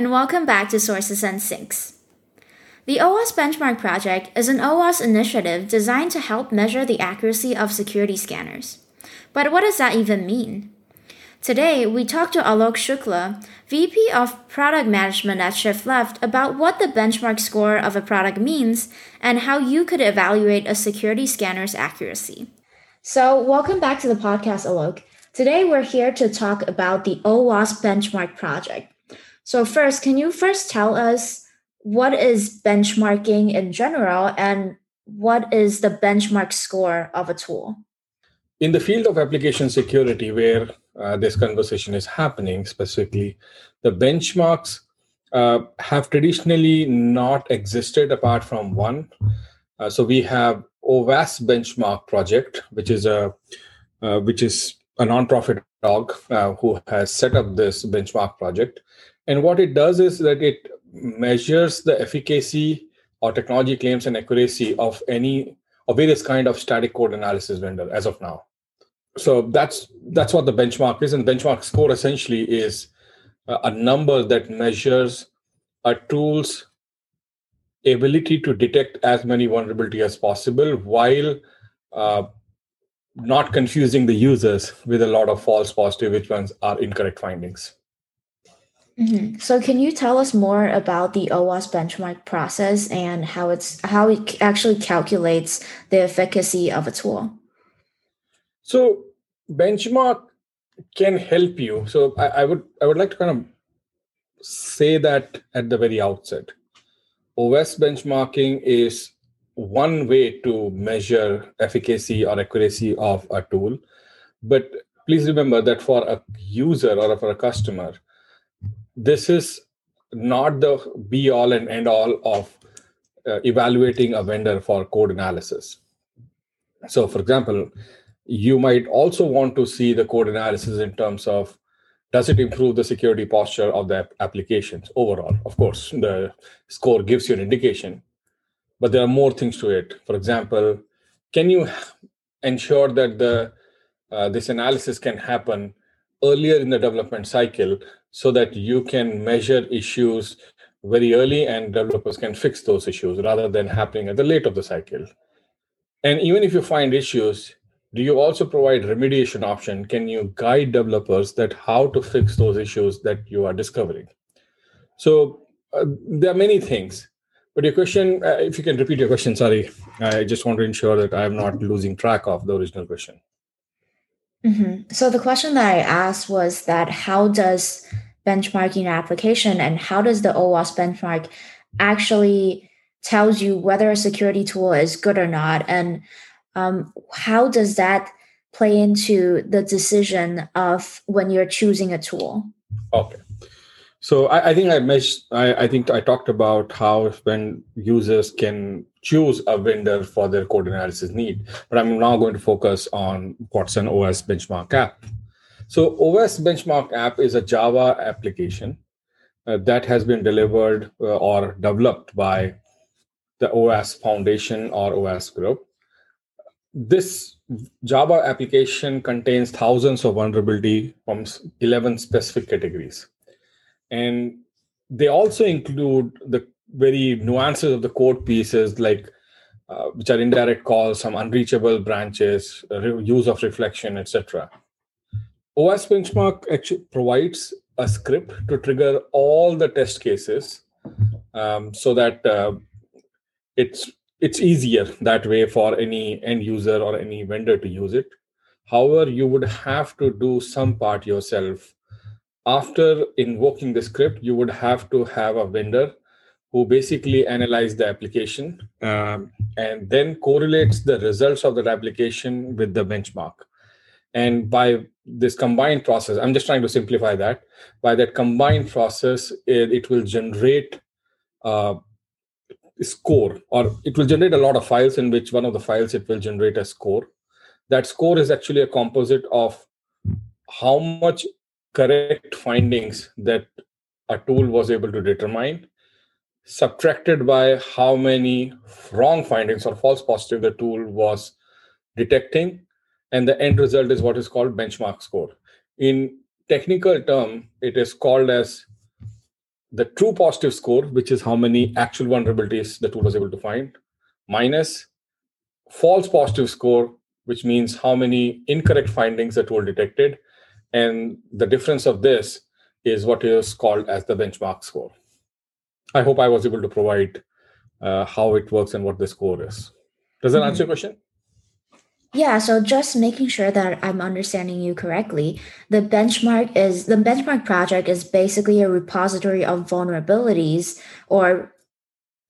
And welcome back to Sources and Sinks. The OWASP Benchmark Project is an OWASP initiative designed to help measure the accuracy of security scanners. But what does that even mean? Today, we talked to Alok Shukla, VP of Product Management at Shift Left, about what the benchmark score of a product means and how you could evaluate a security scanner's accuracy. So, welcome back to the podcast, Alok. Today, we're here to talk about the OWASP Benchmark Project. So, first, can you first tell us what is benchmarking in general and what is the benchmark score of a tool? In the field of application security, where uh, this conversation is happening specifically, the benchmarks uh, have traditionally not existed apart from one. Uh, so we have OWASP benchmark project, which is a uh, which is a nonprofit org uh, who has set up this benchmark project, and what it does is that it measures the efficacy or technology claims and accuracy of any of various kind of static code analysis vendor as of now. So that's that's what the benchmark is. And benchmark score essentially is a number that measures a tool's ability to detect as many vulnerability as possible while uh, not confusing the users with a lot of false positive which ones are incorrect findings mm-hmm. so can you tell us more about the OWASP benchmark process and how it's how it actually calculates the efficacy of a tool so benchmark can help you. So I, I would I would like to kind of say that at the very outset. OWASP benchmarking is one way to measure efficacy or accuracy of a tool. But please remember that for a user or for a customer, this is not the be all and end all of uh, evaluating a vendor for code analysis. So, for example, you might also want to see the code analysis in terms of does it improve the security posture of the applications overall of course the score gives you an indication but there are more things to it for example can you ensure that the uh, this analysis can happen earlier in the development cycle so that you can measure issues very early and developers can fix those issues rather than happening at the late of the cycle. And even if you find issues do you also provide remediation option? Can you guide developers that how to fix those issues that you are discovering? So uh, there are many things but your question uh, if you can repeat your question sorry. I just want to ensure that i am not losing track of the original question mm-hmm. so the question that i asked was that how does benchmarking application and how does the OWASP benchmark actually tells you whether a security tool is good or not? And um, how does that play into the decision of when you're choosing a tool? Okay. So I, I, think I, mes- I, I think I talked about how when users can choose a vendor for their code analysis need, but I'm now going to focus on what's an OWASP benchmark app. So OWASP benchmark app is a Java application uh, that has been delivered uh, or developed by the OWASP Foundation or OWASP group this Java application contains thousands of vulnerability from 11 specific categories. And they also include the very nuances of the code pieces, like uh, which are indirect calls, some unreachable branches, uh, use of reflection, etc. OWASP benchmark actually provides a script to trigger all the test cases um, so that uh, it's it's easier that way for any end user or any vendor to use it however you would have to do some part yourself after invoking the script you would have to have a vendor who basically analyze the application um, and then correlates the results of that application with the benchmark. And by this combined process i'm just trying to simplify that. By that combined process it, it will generate uh, score or it will generate a lot of files in which one of the files it will generate a score. That score is actually a composite of how much correct findings that a tool was able to determine subtracted by how many wrong findings or false positive the tool was detecting and the end result is what is called benchmark score in technical term it is called as the true positive score, which is how many actual vulnerabilities the tool was able to find, minus false positive score, which means how many incorrect findings the tool detected. And the difference of this is what is called as the benchmark score. I hope I was able to provide uh, how it works and what the score is. Does that mm-hmm. answer your question? Yeah, so just making sure that I'm understanding you correctly, the benchmark is the benchmark project is basically a repository of vulnerabilities or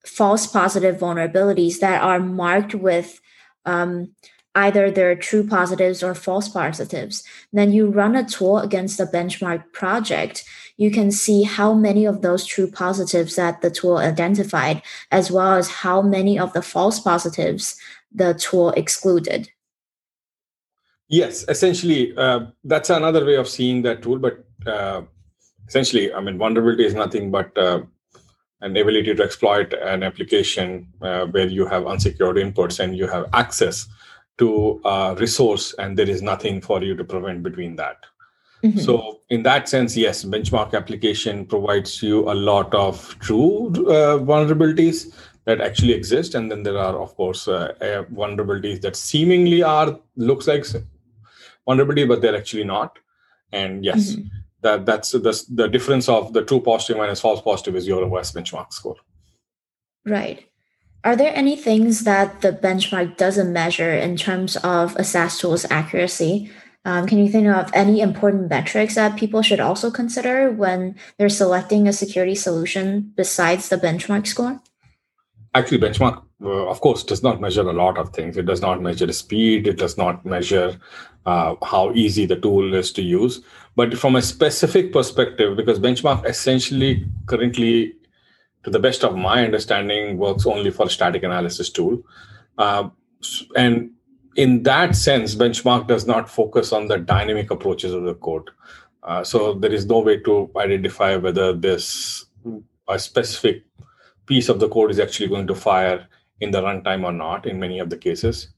false positive vulnerabilities that are marked with um, either their true positives or false positives. Then you run a tool against the benchmark project. You can see how many of those true positives that the tool identified, as well as how many of the false positives the tool excluded. Yes, essentially, uh, that's another way of seeing that tool. But uh, essentially, I mean, vulnerability is nothing but uh, an ability to exploit an application uh, where you have unsecured inputs and you have access to a resource, and there is nothing for you to prevent between that. Mm-hmm. So, in that sense, yes, benchmark application provides you a lot of true uh, vulnerabilities that actually exist, and then there are, of course, uh, vulnerabilities that seemingly are looks like vulnerability, but they're actually not. And yes, mm-hmm. that that's the, the difference of the true positive minus false positive is your OWASP benchmark score. Right. Are there any things that the benchmark doesn't measure in terms of a SAST tool's accuracy? Um, can you think of any important metrics that people should also consider when they're selecting a security solution besides the benchmark score? Actually, benchmark, uh, of course, does not measure a lot of things. It does not measure speed. It does not measure uh, how easy the tool is to use. But from a specific perspective, because benchmark essentially currently, to the best of my understanding, works only for static analysis tool. Uh, and in that sense, benchmark does not focus on the dynamic approaches of the code. Uh, so there is no way to identify whether this a specific piece of the code is actually going to fire in the runtime or not in many of the cases.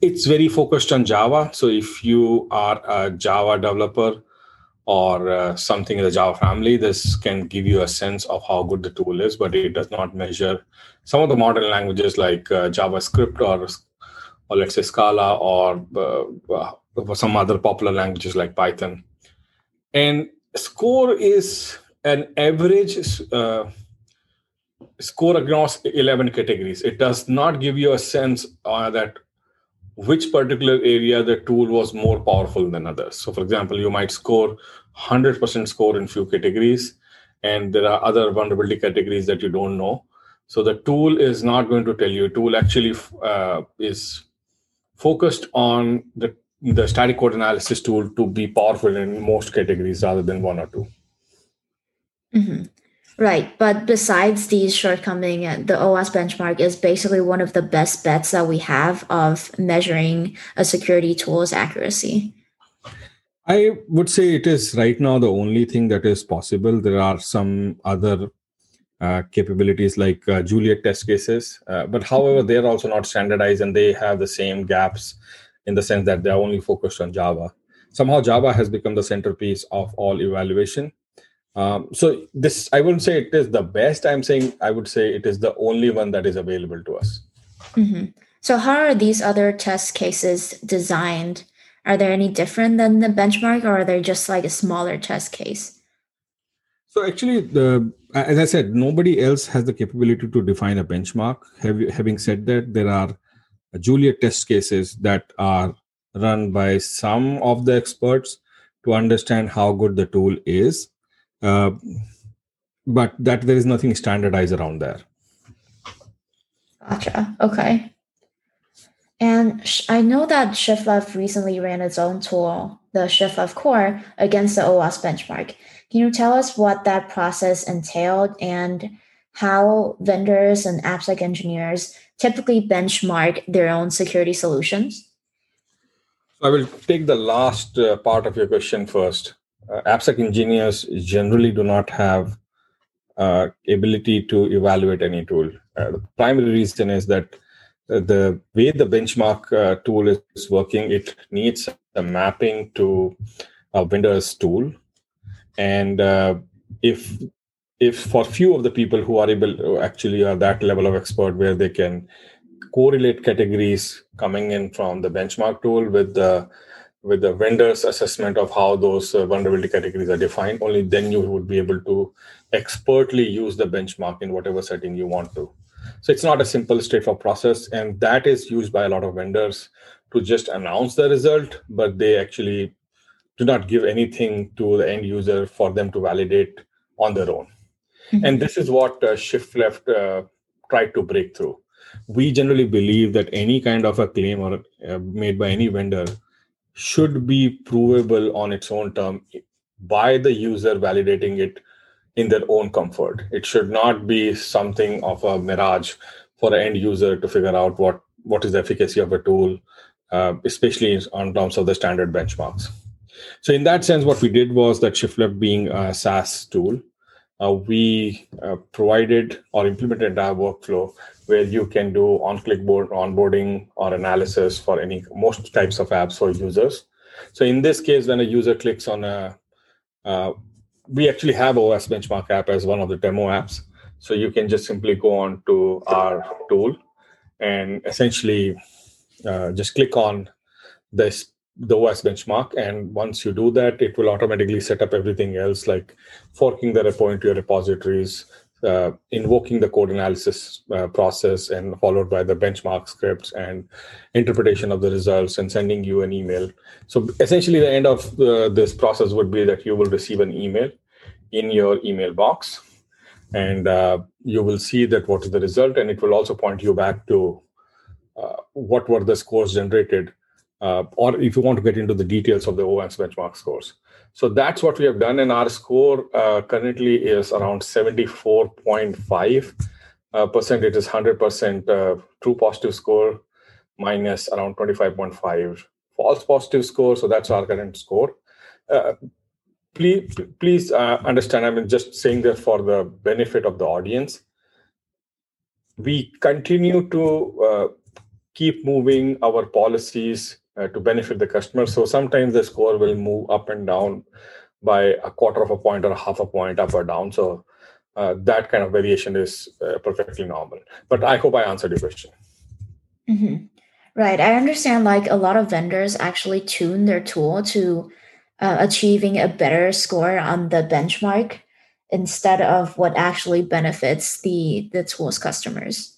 It's very focused on Java. So if you are a Java developer or uh, something in the Java family, this can give you a sense of how good the tool is, but it does not measure some of the modern languages like uh, JavaScript or, or let's say Scala or uh, uh some other popular languages like Python. And score is an average uh, score across 11 categories. It does not give you a sense uh, that which particular area the tool was more powerful than others. So, for example, you might score 100% score in few categories, and there are other vulnerability categories that you don't know. So, the tool is not going to tell you. Tool actually uh, is focused on the the static code analysis tool to be powerful in most categories rather than one or 2 mm-hmm. Right. But besides these shortcoming, the OWASP benchmark is basically one of the best bets that we have of measuring a security tool's accuracy. I would say it is right now the only thing that is possible. There are some other uh, capabilities like uh, Juliet test cases, uh, but however, they're also not standardized and they have the same gaps in the sense that they're only focused on Java. Somehow, Java has become the centerpiece of all evaluation um, so this, I wouldn't say it is the best. I'm saying I would say it is the only one that is available to us. Mm-hmm. So how are these other test cases designed? Are they any different than the benchmark, or are they just like a smaller test case? So actually, the as I said, nobody else has the capability to define a benchmark. Having said that, there are Juliet test cases that are run by some of the experts to understand how good the tool is uh, but that there is nothing standardized around there. Gotcha. Okay. And I know that Shift Left recently ran its own tool, the Shift Left Core, against the OWASP benchmark. Can you tell us what that process entailed and how vendors and AppSec engineers typically benchmark their own security solutions? I will take the last uh, part of your question first uh, AppSec engineers generally do not have uh, ability to evaluate any tool. Uh, the primary reason is that uh, the way the benchmark uh, tool is working, it needs a mapping to a vendor's tool. And uh, if if for few of the people who are able actually are that level of expert where they can correlate categories coming in from the benchmark tool with the with the vendor's assessment of how those uh, vulnerability categories are defined only then you would be able to expertly use the benchmark in whatever setting you want to. So it's not a simple straightforward process and that is used by a lot of vendors to just announce the result but they actually do not give anything to the end user for them to validate on their own mm-hmm. and this is what uh, shift left uh, tried to break through we generally believe that any kind of a claim or uh, made by any vendor should be provable on its own term by the user validating it in their own comfort. It should not be something of a mirage for an end user to figure out what what is the efficacy of a tool, uh, especially on terms of the standard benchmarks. So in that sense, what we did was that ShiftLeft being a SaaS tool, uh, we uh, provided or implemented our workflow where you can do on-click board onboarding or analysis for any most types of apps for users. So in this case, when a user clicks on a, uh, we actually have OWASP Benchmark app as one of the demo apps. So you can just simply go on to our tool and essentially uh, just click on this the OWASP benchmark. And once you do that, it will automatically set up everything else like forking the repo into your repositories, uh, invoking the code analysis uh, process and followed by the benchmark scripts and interpretation of the results and sending you an email. So essentially, the end of uh, this process would be that you will receive an email in your email box and uh, you will see that what is the result and it will also point you back to uh, what were the scores generated uh, or if you want to get into the details of the OWASP benchmark scores. So that's what we have done, and our score uh, currently is around 74.5 uh, percent. It is 100 percent uh, true positive score minus around 25.5 false positive score. So that's our current score. Uh, please, please understand. I'm just saying that for the benefit of the audience. We continue to keep moving our policies uh, to benefit the customer. So sometimes the score will move up and down by a quarter of a point or a half a point up or down. So uh, that kind of variation is uh, perfectly normal. But I hope I answered your question. Mm-hmm. Right. I understand like a lot of vendors actually tune their tool to uh, achieving a better score on the benchmark instead of what actually benefits the the tool's customers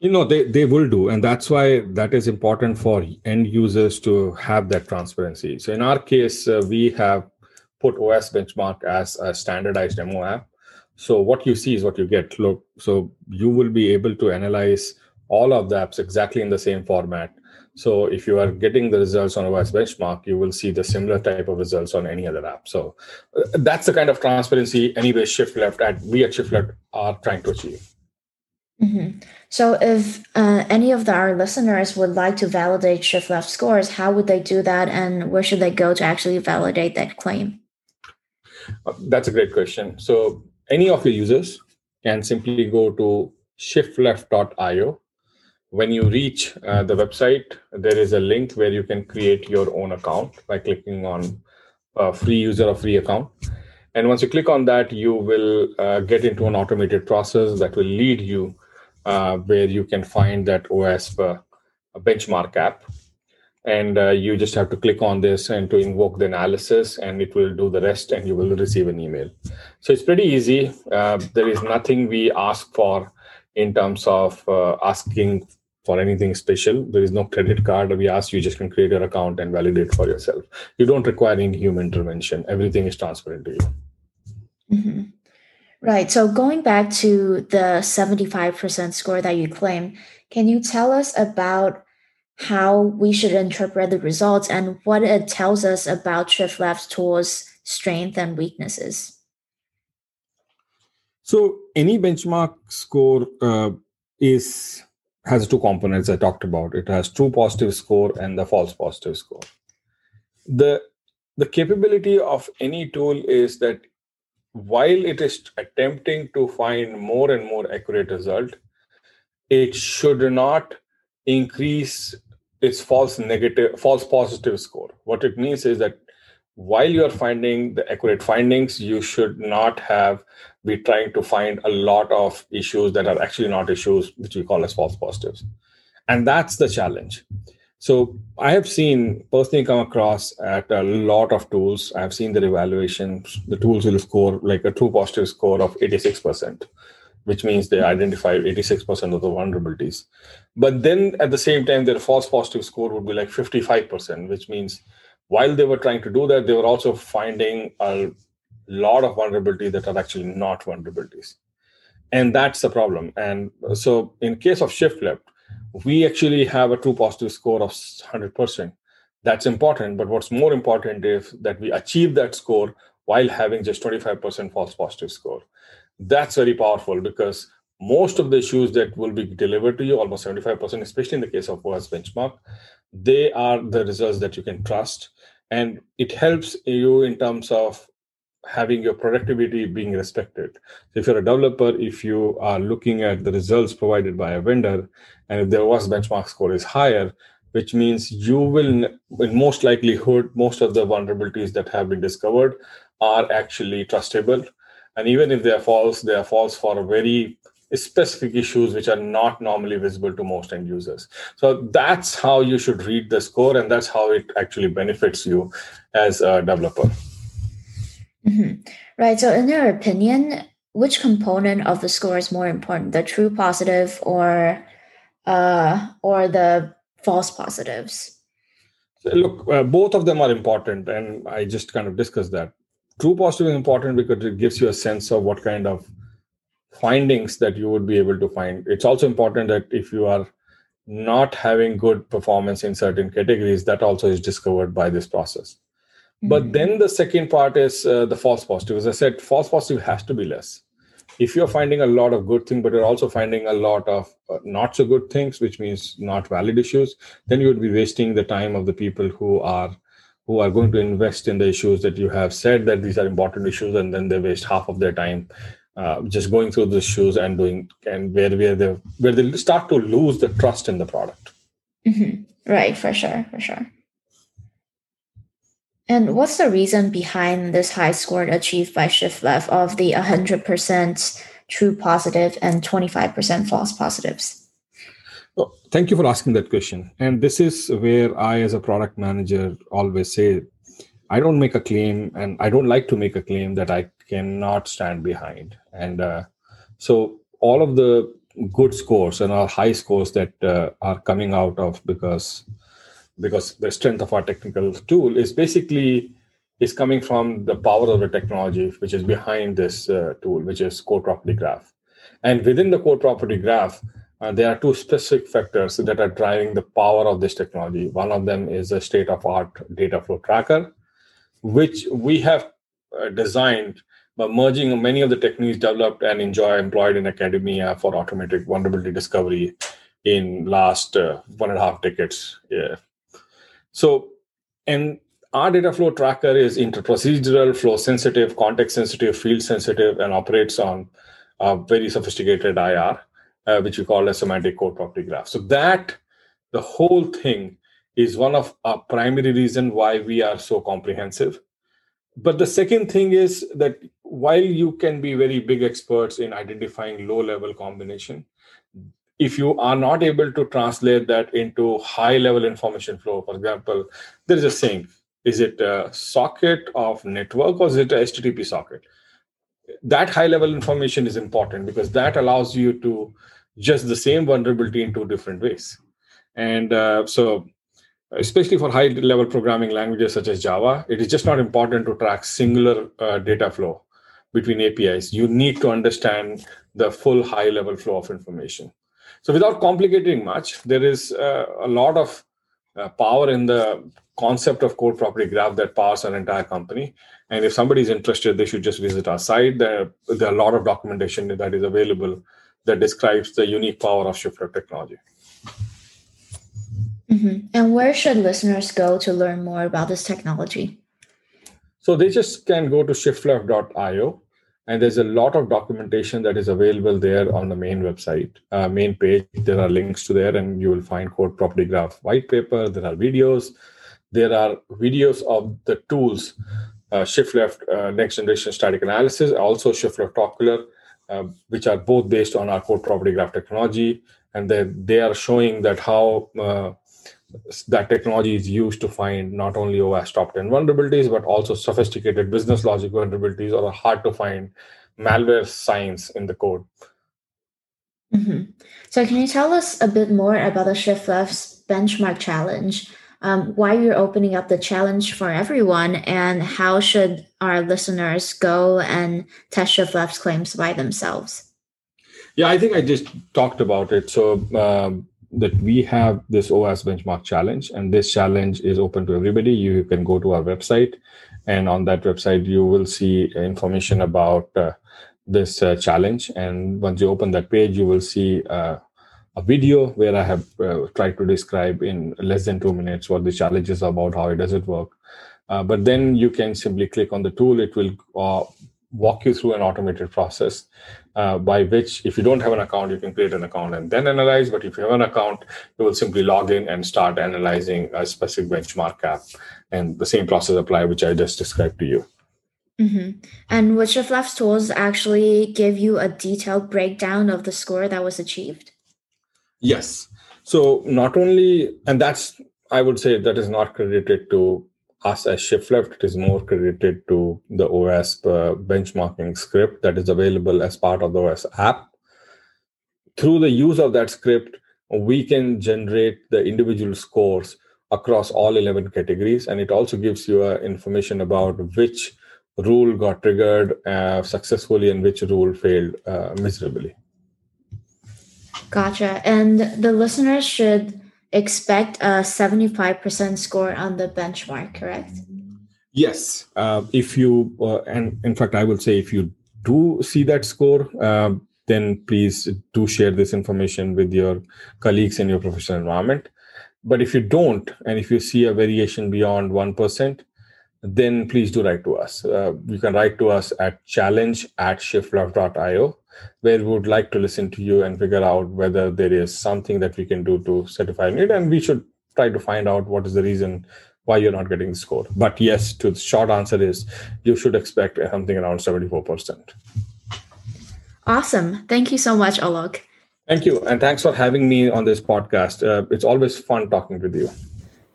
you know they, they will do and that's why that is important for end users to have that transparency. So in our case uh, we have put OWASP benchmark as a standardized demo app. So what you see is what you get. Look so you will be able to analyze all of the apps exactly in the same format. So if you are getting the results on OWASP benchmark you will see the similar type of results on any other app. So uh, that's the kind of transparency anyway shift left at we at shift left are trying to achieve Mm-hmm. So, if uh, any of the, our listeners would like to validate shift left scores, how would they do that, and where should they go to actually validate that claim? Uh, that's a great question. So, any of your users can simply go to shiftleft.io. When you reach uh, the website, there is a link where you can create your own account by clicking on free user or free account. And once you click on that, you will uh, get into an automated process that will lead you uh, where you can find that OWASP uh, benchmark app. And uh, you just have to click on this and to invoke the analysis, and it will do the rest, and you will receive an email. So it's pretty easy. Uh, there is nothing we ask for in terms of uh, asking for anything special. There is no credit card. We ask you just can create your account and validate for yourself. You don't require any human intervention. Everything is transparent to you. Mm-hmm. Right. So going back to the 75% score that you claim, can you tell us about how we should interpret the results and what it tells us about Shift Left's tool's strength and weaknesses? So any benchmark score uh, is has two components I talked about. It has true positive score and the false positive score. The the capability of any tool is that while it is attempting to find more and more accurate result, it should not increase its false negative, false positive score. What it means is that while you're finding the accurate findings, you should not have be trying to find a lot of issues that are actually not issues, which we call as false positives. And that's the challenge. So I have seen personally come across at a lot of tools. I've seen their evaluation. The tools will score like a true positive score of 86%, which means they identify 86% of the vulnerabilities. But then at the same time, their false positive score would be like 55%, which means while they were trying to do that, they were also finding a lot of vulnerabilities that are actually not vulnerabilities. And that's the problem. And so in case of shift left, we actually have a true positive score of 100%. That's important. But what's more important is that we achieve that score while having just 25% false positive score. That's very powerful because most of the issues that will be delivered to you, almost 75%, especially in the case of OWASP benchmark, they are the results that you can trust. And it helps you in terms of having your productivity being respected. So if you're a developer, if you are looking at the results provided by a vendor, and if their OWASP benchmark score is higher, which means you will, in most likelihood, most of the vulnerabilities that have been discovered are actually trustable. And even if they are false, they are false for very specific issues which are not normally visible to most end users. So that's how you should read the score, and that's how it actually benefits you as a developer. Mm-hmm. Right. So, in your opinion, which component of the score is more important, the true positive or uh, or the false positives? So look, uh, both of them are important, and I just kind of discussed that. True positive is important because it gives you a sense of what kind of findings that you would be able to find. It's also important that if you are not having good performance in certain categories, that also is discovered by this process. But mm-hmm. then the second part is uh, the false positive. As I said, false positive has to be less. If you're finding a lot of good things, but you're also finding a lot of uh, not so good things, which means not valid issues, then you would be wasting the time of the people who are who are going to invest in the issues that you have said that these are important issues, and then they waste half of their time uh, just going through the issues and doing and where where they where they start to lose the trust in the product. Mm-hmm. Right, for sure, for sure. And what's the reason behind this high score achieved by Shift Left of the 100% true positive and 25% false positives? Well, thank you for asking that question. And this is where I, as a product manager, always say I don't make a claim and I don't like to make a claim that I cannot stand behind. And uh, so all of the good scores and our high scores that uh, are coming out of because because the strength of our technical tool is basically is coming from the power of the technology which is behind this uh, tool which is code property graph. And within the code property graph uh, there are two specific factors that are driving the power of this technology. One of them is a state of art data flow tracker which we have uh, designed by merging many of the techniques developed and enjoy employed in academia for automatic vulnerability discovery in last uh, one and a half decades so, and our data flow tracker is interprocedural, flow sensitive, context sensitive, field sensitive, and operates on a very sophisticated IR, uh, which we call a semantic code property graph. So that the whole thing is one of our primary reason why we are so comprehensive. But the second thing is that while you can be very big experts in identifying low level combination, if you are not able to translate that into high level information flow, for example, there is a saying is it a socket of network or is it a HTTP socket? That high level information is important because that allows you to just the same vulnerability in two different ways. And uh, so, especially for high level programming languages such as Java, it is just not important to track singular uh, data flow between APIs. You need to understand the full high level flow of information. So without complicating much, there is uh, a lot of uh, power in the concept of code property graph that powers an entire company. And if somebody is interested, they should just visit our site. There, there are a lot of documentation that is available that describes the unique power of Shift Left technology. Mm-hmm. And where should listeners go to learn more about this technology? So they just can go to shiftleft.io and there's a lot of documentation that is available there on the main website. Uh, main page there are links to there and you will find code property graph white paper. There are videos. There are videos of the tools, uh, shift left uh, next generation static analysis, also shift left ocular, uh, which are both based on our code property graph technology. And then they are showing that how uh, that technology is used to find not only OWASP top 10 vulnerabilities, but also sophisticated business logic vulnerabilities or hard to find malware signs in the code. Mm-hmm. So, can you tell us a bit more about the Shift Left's benchmark challenge? Um, why you're opening up the challenge for everyone, and how should our listeners go and test Shift Left's claims by themselves? Yeah, I think I just talked about it. So, um, that we have this OWASP benchmark challenge, and this challenge is open to everybody. You can go to our website, and on that website, you will see information about uh, this uh, challenge. And once you open that page, you will see uh, a video where I have uh, tried to describe in less than two minutes what the challenge is about, how it does it work. Uh, but then you can simply click on the tool. It will uh, walk you through an automated process uh, by which if you don't have an account you can create an account and then analyze. But if you have an account you will simply log in and start analyzing a specific benchmark app. And the same process apply which i just described to you. Mm-hmm. and which of Left's tools actually give you a detailed breakdown of the score that was achieved? Yes. So not only and that's i would say that is not credited to us as shift left it is more credited to the OWASP uh, benchmarking script that is available as part of the OWASP app. Through the use of that script we can generate the individual scores across all 11 categories and it also gives you uh, information about which rule got triggered uh, successfully and which rule failed uh, miserably. Gotcha. And the listeners should expect a 75% score on the benchmark, correct? Yes. Uh, if you, uh, and in fact, I will say if you do see that score, uh, then please do share this information with your colleagues in your professional environment. But if you don't, and if you see a variation beyond 1%, then please do write to us. Uh, you can write to us at challenge at shiftleft.io where we would like to listen to you and figure out whether there is something that we can do to certify it and we should try to find out what is the reason why you're not getting the score. But yes to the short answer is you should expect something around 74% awesome. Thank you so much alok. Thank you and thanks for having me on this podcast. Uh, it's always fun talking with you.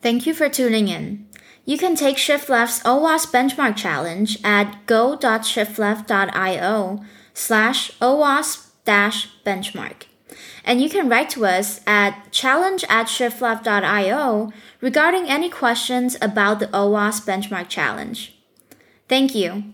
Thank you for tuning in. You can take Shift Left's OWASP benchmark challenge at go.shiftleft.io slash OWASP dash benchmark. And you can write to us at challenge at shiftleft.io regarding any questions about the OWASP benchmark challenge. Thank you.